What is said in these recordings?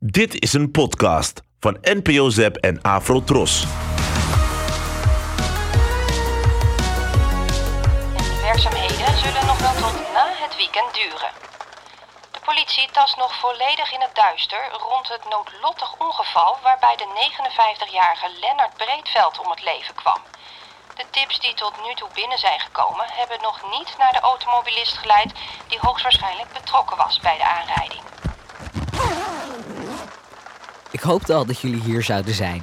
Dit is een podcast van NPO Zep en Afro Tros. De werkzaamheden zullen nog wel tot na het weekend duren. De politie tast nog volledig in het duister rond het noodlottig ongeval waarbij de 59-jarige Lennart Breedveld om het leven kwam. De tips die tot nu toe binnen zijn gekomen hebben nog niet naar de automobilist geleid die hoogstwaarschijnlijk betrokken was bij de aanrijding. Ik hoopte al dat jullie hier zouden zijn.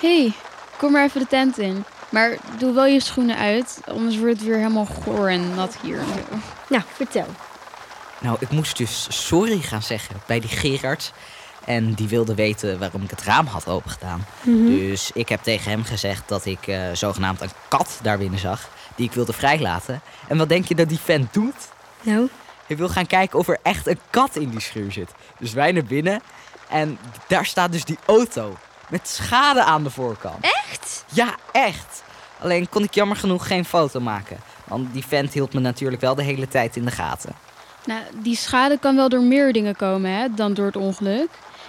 hey, kom maar even de tent in. Maar doe wel je schoenen uit, anders wordt het weer helemaal goor en nat hier. Nou, vertel. Nou, ik moest dus sorry gaan zeggen bij die Gerard. En die wilde weten waarom ik het raam had opengedaan. Dus ik heb tegen hem gezegd dat ik eh, zogenaamd een kat daar binnen zag. Die ik wilde vrijlaten. En wat denk je dat die vent doet? Nou, Hij wil gaan kijken of er echt een kat in die schuur zit. Dus wij naar binnen. En daar staat dus die auto. Met schade aan de voorkant. echt? Ja, echt. Alleen kon ik jammer genoeg geen foto maken. Want die vent hield me natuurlijk wel de hele tijd in de gaten. Nou, die schade kan wel door meer dingen komen hè, dan door het ongeluk.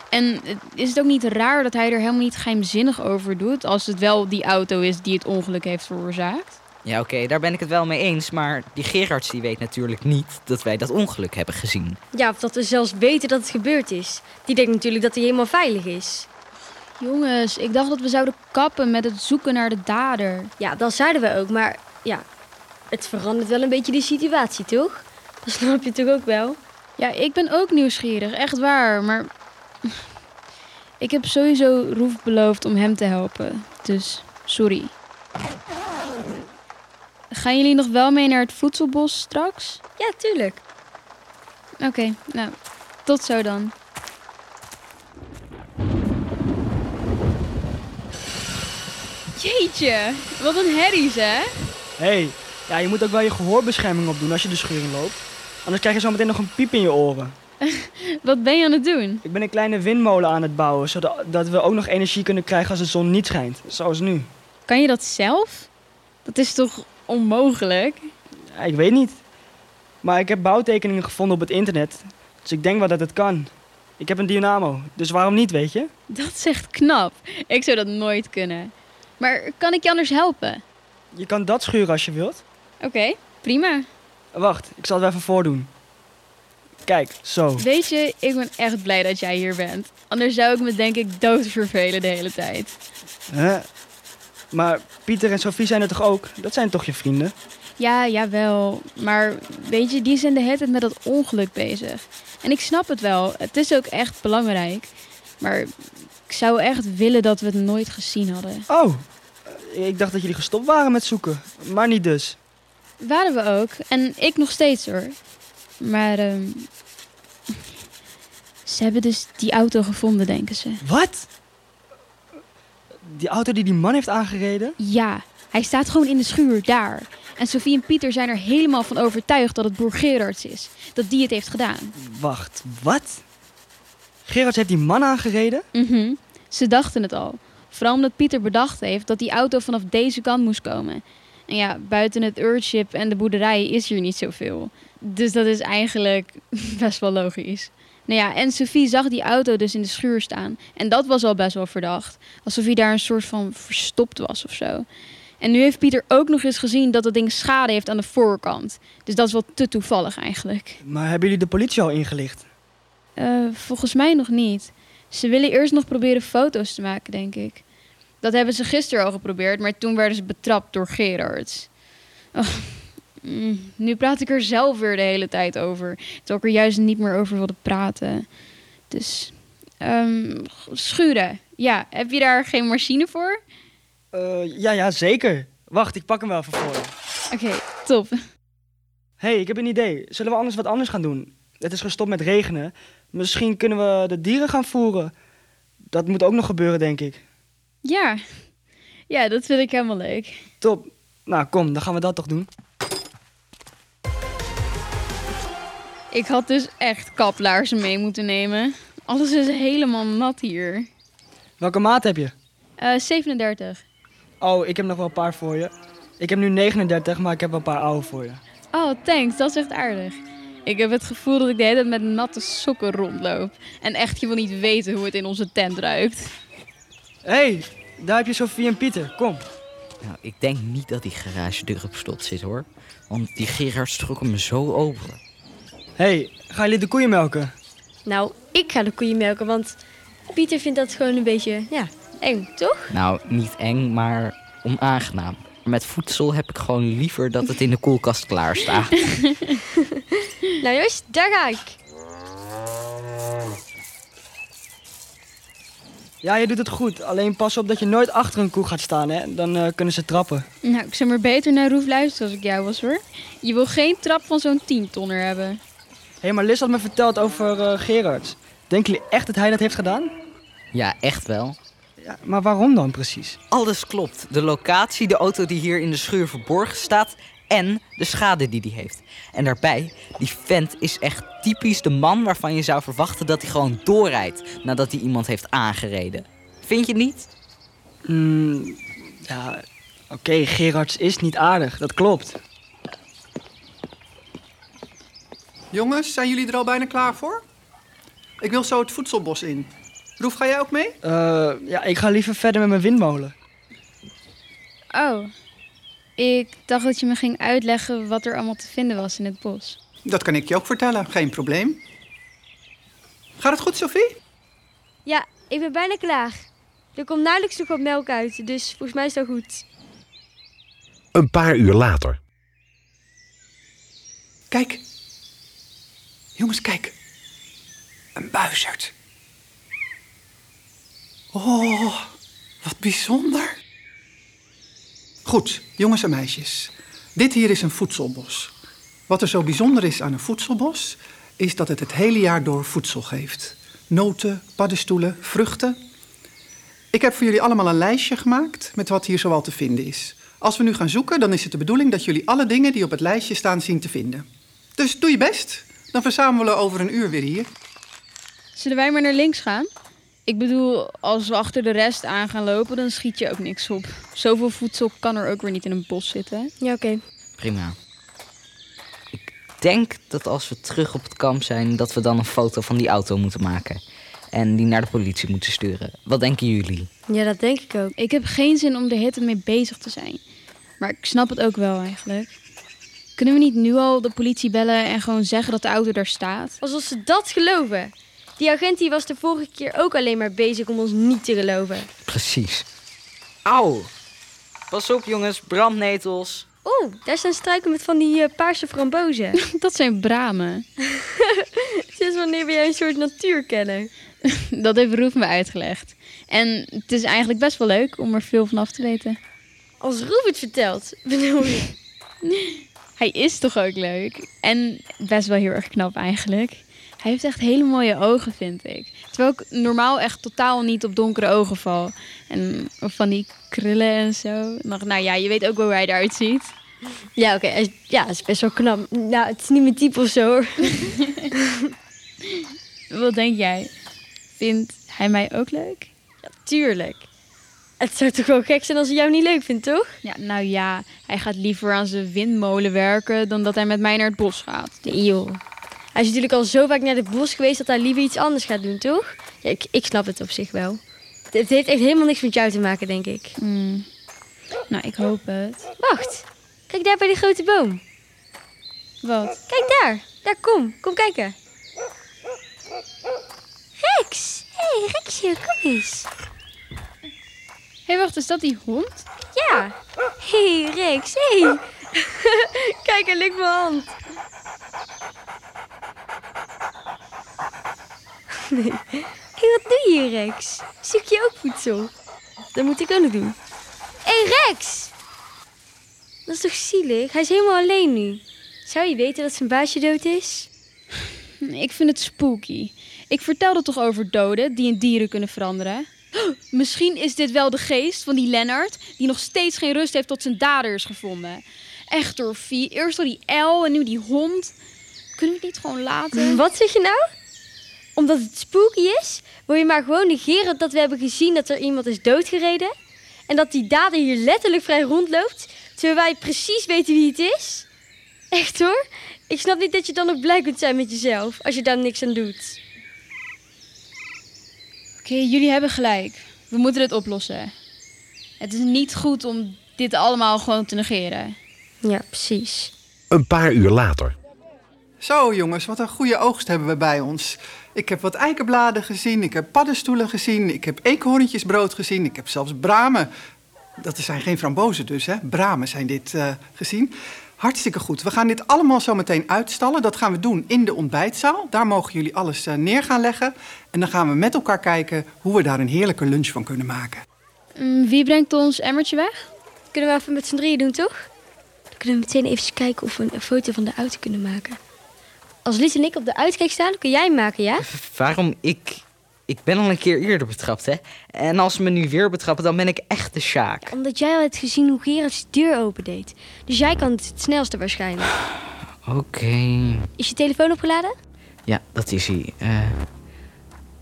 En is het ook niet raar dat hij er helemaal niet geheimzinnig over doet... als het wel die auto is die het ongeluk heeft veroorzaakt? Ja, oké, daar ben ik het wel mee eens. Maar die Gerards die weet natuurlijk niet dat wij dat ongeluk hebben gezien. Ja, of dat we zelfs weten dat het gebeurd is. Die denkt natuurlijk dat hij helemaal veilig is. Jongens, ik dacht dat we zouden kappen met het zoeken naar de dader. Ja, dat zeiden we ook, maar ja, het verandert wel een beetje die situatie, toch? Dat snap je toch ook wel? Ja, ik ben ook nieuwsgierig, echt waar. Maar ik heb sowieso Roef beloofd om hem te helpen. Dus sorry. Gaan jullie nog wel mee naar het voedselbos straks? Ja, tuurlijk. Oké, nou, tot zo dan. Jeetje, wat een herries, hè? Hé, hey, ja, je moet ook wel je gehoorbescherming opdoen als je de schuur in loopt. Anders krijg je zo meteen nog een piep in je oren. Wat ben je aan het doen? Ik ben een kleine windmolen aan het bouwen, zodat dat we ook nog energie kunnen krijgen als de zon niet schijnt. Zoals nu. Kan je dat zelf? Dat is toch onmogelijk? Ja, ik weet niet. Maar ik heb bouwtekeningen gevonden op het internet. Dus ik denk wel dat het kan. Ik heb een dynamo, dus waarom niet, weet je? Dat echt knap. Ik zou dat nooit kunnen. Maar kan ik je anders helpen? Je kan dat schuren als je wilt. Oké, prima. Wacht, ik zal het even voordoen. Kijk, zo. Weet je, ik ben echt blij dat jij hier bent. Anders zou ik me denk ik dood vervelen de hele tijd. Hè? Maar Pieter en Sophie zijn er toch ook? Dat zijn toch je vrienden? Ja, jawel. Maar weet je, die zijn de hele tijd met dat ongeluk bezig. En ik snap het wel. Het is ook echt belangrijk. Maar ik zou echt willen dat we het nooit gezien hadden. Oh, ik dacht dat jullie gestopt waren met zoeken. Maar niet dus. Waren we ook. En ik nog steeds hoor. Maar ehm, ze hebben dus die auto gevonden, denken ze. Wat? Die auto die die man heeft aangereden? Ja, hij staat gewoon in de schuur daar. En Sophie en Pieter zijn er helemaal van overtuigd dat het broer Gerards is. Dat die het heeft gedaan. Wacht, wat? Gerards heeft die man aangereden? Mhm. Ze dachten het al. Vooral omdat Pieter bedacht heeft dat die auto vanaf deze kant moest komen. En ja, buiten het Earthship en de boerderij is hier niet zoveel. Dus dat is eigenlijk best wel logisch. Nou ja, en Sophie zag die auto dus in de schuur staan. En dat was al best wel verdacht. Alsof hij daar een soort van verstopt was of zo. En nu heeft Pieter ook nog eens gezien dat het ding schade heeft aan de voorkant. Dus dat is wel te toevallig eigenlijk. Maar hebben jullie de politie al ingelicht? Eh, volgens mij nog niet. Ze willen eerst nog proberen foto's te maken, denk ik. Dat hebben ze gisteren al geprobeerd, maar toen werden ze betrapt door Gerard. Oh, mm, nu praat ik er zelf weer de hele tijd over. Terwijl ik er juist niet meer over wilde praten. Dus, ehm, schuren. Ja, heb je daar geen machine voor? Eh, ja, ja, zeker. Wacht, ik pak hem wel even voor je. Oké, top. Hé, hey, ik heb een idee. Zullen we anders wat anders gaan doen? Het is gestopt met regenen. Misschien kunnen we de dieren gaan voeren. Dat moet ook nog gebeuren, denk ik. Ja. ja, dat vind ik helemaal leuk. Top. Nou, kom, dan gaan we dat toch doen. Ik had dus echt kaplaarzen mee moeten nemen. Alles is helemaal nat hier. Welke maat heb je? Eh 37. Oh, ik heb nog wel een paar voor je. Ik heb nu 39, maar ik heb wel een paar oude voor je. Oh, thanks. Dat is echt aardig. Ik heb het gevoel dat ik de hele tijd met natte sokken rondloop. En echt, je wil niet weten hoe het in onze tent ruikt. Hé, hey, daar heb je Sofie en Pieter. Kom. Nou, ik denk niet dat die garagedeur op slot zit hoor. Want die Gerard trok me zo open. Hé, hey, gaan jullie de koeien melken? Nou, ik ga de koeien melken, want Pieter vindt dat gewoon een beetje, ja, eng, toch? Nou, niet eng, maar onaangenaam. Met voedsel heb ik gewoon liever dat het in de koelkast klaar staat. Nou jongens, daar ga ik. Ja, je doet het goed. Alleen pas op dat je nooit achter een koe gaat staan, hè. Dan eh, kunnen ze trappen. Nou, ik zou maar beter naar Roef luisteren als ik jou was hoor. Je wil geen trap van zo'n 10 tonner hebben. Hé, hey, maar Liz had me verteld over eh, Gerard. Denken jullie echt dat hij dat heeft gedaan? Ja, echt wel. Ja, maar waarom dan precies? Alles klopt. De locatie, de auto die hier in de schuur verborgen staat en de schade die hij heeft. En daarbij, die vent is echt typisch de man waarvan je zou verwachten dat hij gewoon doorrijdt nadat hij iemand heeft aangereden. Vind je niet? Hmm, ja, oké, Gerards is niet aardig. Dat klopt. Jongens, zijn jullie er al bijna klaar voor? Ik wil zo het voedselbos in. Roef, ga jij ook mee? Eh, ja, ik ga liever verder met mijn windmolen. Oh, ik dacht dat je me ging uitleggen wat er allemaal te vinden was in het bos. Dat kan ik je ook vertellen, geen probleem. Gaat het goed, Sophie? Ja, ik ben bijna klaar. Er komt nauwelijks nog wat melk uit, dus volgens mij is dat goed. Een paar uur later. Kijk. Jongens, kijk. Een buizerd. Oh, wat bijzonder. Goed, jongens en meisjes. Dit hier is een voedselbos. Wat er zo bijzonder is aan een voedselbos, is dat het het hele jaar door voedsel geeft. Noten, paddenstoelen, vruchten. Ik heb voor jullie allemaal een lijstje gemaakt met wat hier zoal te vinden is. Als we nu gaan zoeken, dan is het de bedoeling dat jullie alle dingen die op het lijstje staan zien te vinden. Dus doe je best. Dan verzamelen we over een uur weer hier. Zullen wij maar naar links gaan? Ik bedoel, als we achter de rest aan gaan lopen, dan schiet je ook niks op. Zoveel voedsel kan er ook weer niet in een bos zitten. Ja, oké. Prima. Ik denk dat als we terug op het kamp zijn, dat we dan een foto van die auto moeten maken. En die naar de politie moeten sturen. Wat denken jullie? Ja, dat denk ik ook. Ik heb geen zin om er hitte mee bezig te zijn. Maar ik snap het ook wel eigenlijk. Kunnen we niet nu al de politie bellen en gewoon zeggen dat de auto daar staat? Alsof ze dat geloven. Die agent die was de vorige keer ook alleen maar bezig om ons niet te geloven. Precies. Auw. Pas op jongens, brandnetels. Oeh, daar staan struiken met van die eh, paarse frambozen. Dat zijn bramen. Sinds wanneer ben jij een soort natuurkenner? Dat heeft Roef me uitgelegd. En het is eigenlijk best wel leuk om er veel van af te weten. Als Roef het vertelt, bedoel je? Hij is toch ook leuk? En best wel heel erg knap eigenlijk. Hij heeft echt hele mooie ogen, vind ik. Terwijl ik normaal echt totaal niet op donkere ogen val. En of van die krullen en zo. Nog, nou ja, je weet ook wel hoe hij eruit ziet. Ja, oké. Ja, het is best wel knap. Nou, het is niet mijn type of zo hoor. Wat denk jij? Vindt hij mij ook leuk? Tuurlijk. Het zou toch wel gek zijn als hij jou niet leuk vindt, toch? Ja, nou ja, hij gaat liever aan zijn windmolen werken dan dat hij met mij naar het bos gaat. Nee, joh. Hij is natuurlijk al zo vaak naar het bos geweest dat hij liever iets anders gaat doen, toch? Ja, ik, ik snap het op zich wel. Het, heeft echt helemaal niks met jou te maken, denk ik. Hmm. Nou, ik hoop het. Wacht. Kijk daar bij die grote boom. Wat? Kijk daar. Daar, kom. Kom kijken. Rex. Hé, hey, Rexje, kom eens. Hé, wacht, is dat die hond? Ja. Hé, hey, Rex. Hé. Hey. Kijk, hij likt mijn hand. Nee. Hé, wat doe je hier, Rex? Zoek je ook voedsel? Dat moet ik ook nog doen. Hé, hey, Rex! Dat is toch zielig? Hij is helemaal alleen nu. Zou je weten dat zijn baasje dood is? Ik vind het spooky. Ik vertelde toch over doden die in dieren kunnen veranderen? Misschien is dit wel de geest van die Lennart, die nog steeds geen rust heeft tot zijn dader is gevonden. Echt hoor, Vie. Eerst al die L en nu die hond. Kunnen we het niet gewoon laten? Wat zeg je nou? Omdat het spooky is, wil je maar gewoon negeren dat we hebben gezien dat er iemand is doodgereden? En dat die dader hier letterlijk vrij rondloopt, terwijl wij precies weten wie het is? Echt hoor? Ik snap niet dat je dan nog blij kunt zijn met jezelf als je daar niks aan doet. Oké, jullie hebben gelijk. We moeten het oplossen. Het is niet goed om dit allemaal gewoon te negeren. Ja, precies. Een paar uur later. Zo jongens, wat een goede oogst hebben we bij ons. Ik heb wat eikenbladen gezien, ik heb paddenstoelen gezien, ik heb eekhoorntjesbrood gezien, ik heb zelfs bramen. Dat zijn geen frambozen dus, hè? Bramen zijn dit eh, gezien. Hartstikke goed. We gaan dit allemaal zo meteen uitstallen. Dat gaan we doen in de ontbijtzaal. Daar mogen jullie alles uh, neer gaan leggen. En dan gaan we met elkaar kijken hoe we daar een heerlijke lunch van kunnen maken. Mm, wie brengt ons emmertje weg? Kunnen we even met z'n drieën doen, toch? Dan kunnen we meteen even kijken of we een foto van de auto kunnen maken. Als Lies en ik op de uitkijk staan, kun jij hem maken, ja? Waarom ik? Ik ben al een keer eerder betrapt, hè? En als ze me nu weer betrappen, dan ben ik echt de Sjaak. Omdat jij al hebt gezien hoe Gerard de deur opendeed. Dus jij kan het het snelste waarschijnlijk. Oké. Is je telefoon opgeladen? Ja, dat is hij. Eh,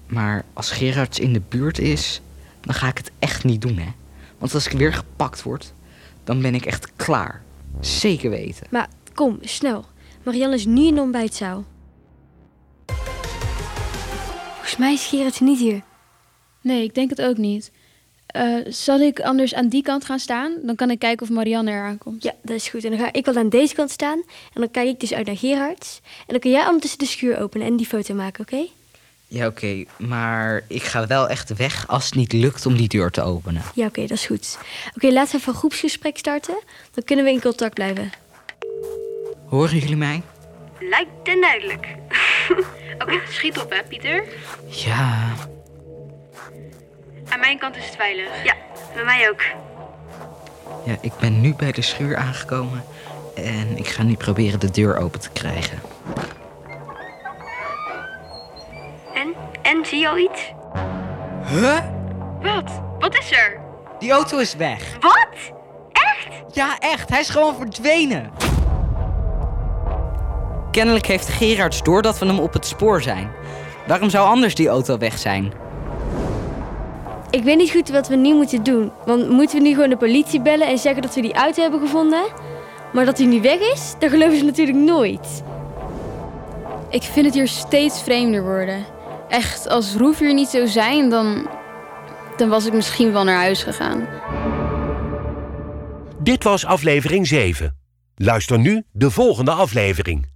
maar als Gerards in de buurt is, dan ga ik het echt niet doen, hè? Want als ik weer gepakt word, dan ben ik echt klaar. Zeker weten. Maar kom, snel. Marianne is nu in de ontbijtzaal. Volgens mij is Gerard niet hier. Nee, ik denk het ook niet. Eh, zal ik anders aan die kant gaan staan? Dan kan ik kijken of Marianne er aankomt. Ja, dat is goed. En dan ga ik wel aan deze kant staan. En dan kijk ik dus uit naar Gerard. En dan kun jij ondertussen de schuur openen en die foto maken, oké? Ja, oké. maar ik ga wel echt weg als het niet lukt om die deur te openen. Ja, oké, dat is goed. Oké, laten we even een groepsgesprek starten. Dan kunnen we in contact blijven. Horen jullie mij? Lijkt en duidelijk. Oké, schiet op hè, Pieter. Ja. Aan mijn kant is het veilig. Ja, bij mij ook. Ja, ik ben nu bij de schuur aangekomen. En ik ga nu proberen de deur open te krijgen. En? En, zie je al iets? Huh? Wat? Wat is er? Die auto is weg. Wat? Ja, echt. Hij is gewoon verdwenen. Kennelijk heeft Gerards door dat we hem op het spoor zijn. Waarom zou anders die auto weg zijn? Ik weet niet goed wat we nu moeten doen. Want moeten we nu gewoon de politie bellen en zeggen dat we die auto hebben gevonden? Maar dat hij nu weg is, dat geloven ze natuurlijk nooit. Ik vind het hier steeds vreemder worden. Echt, als Roef hier niet zou zijn, dan... dan was ik misschien wel naar huis gegaan. Dit was aflevering 7. Luister nu de volgende aflevering.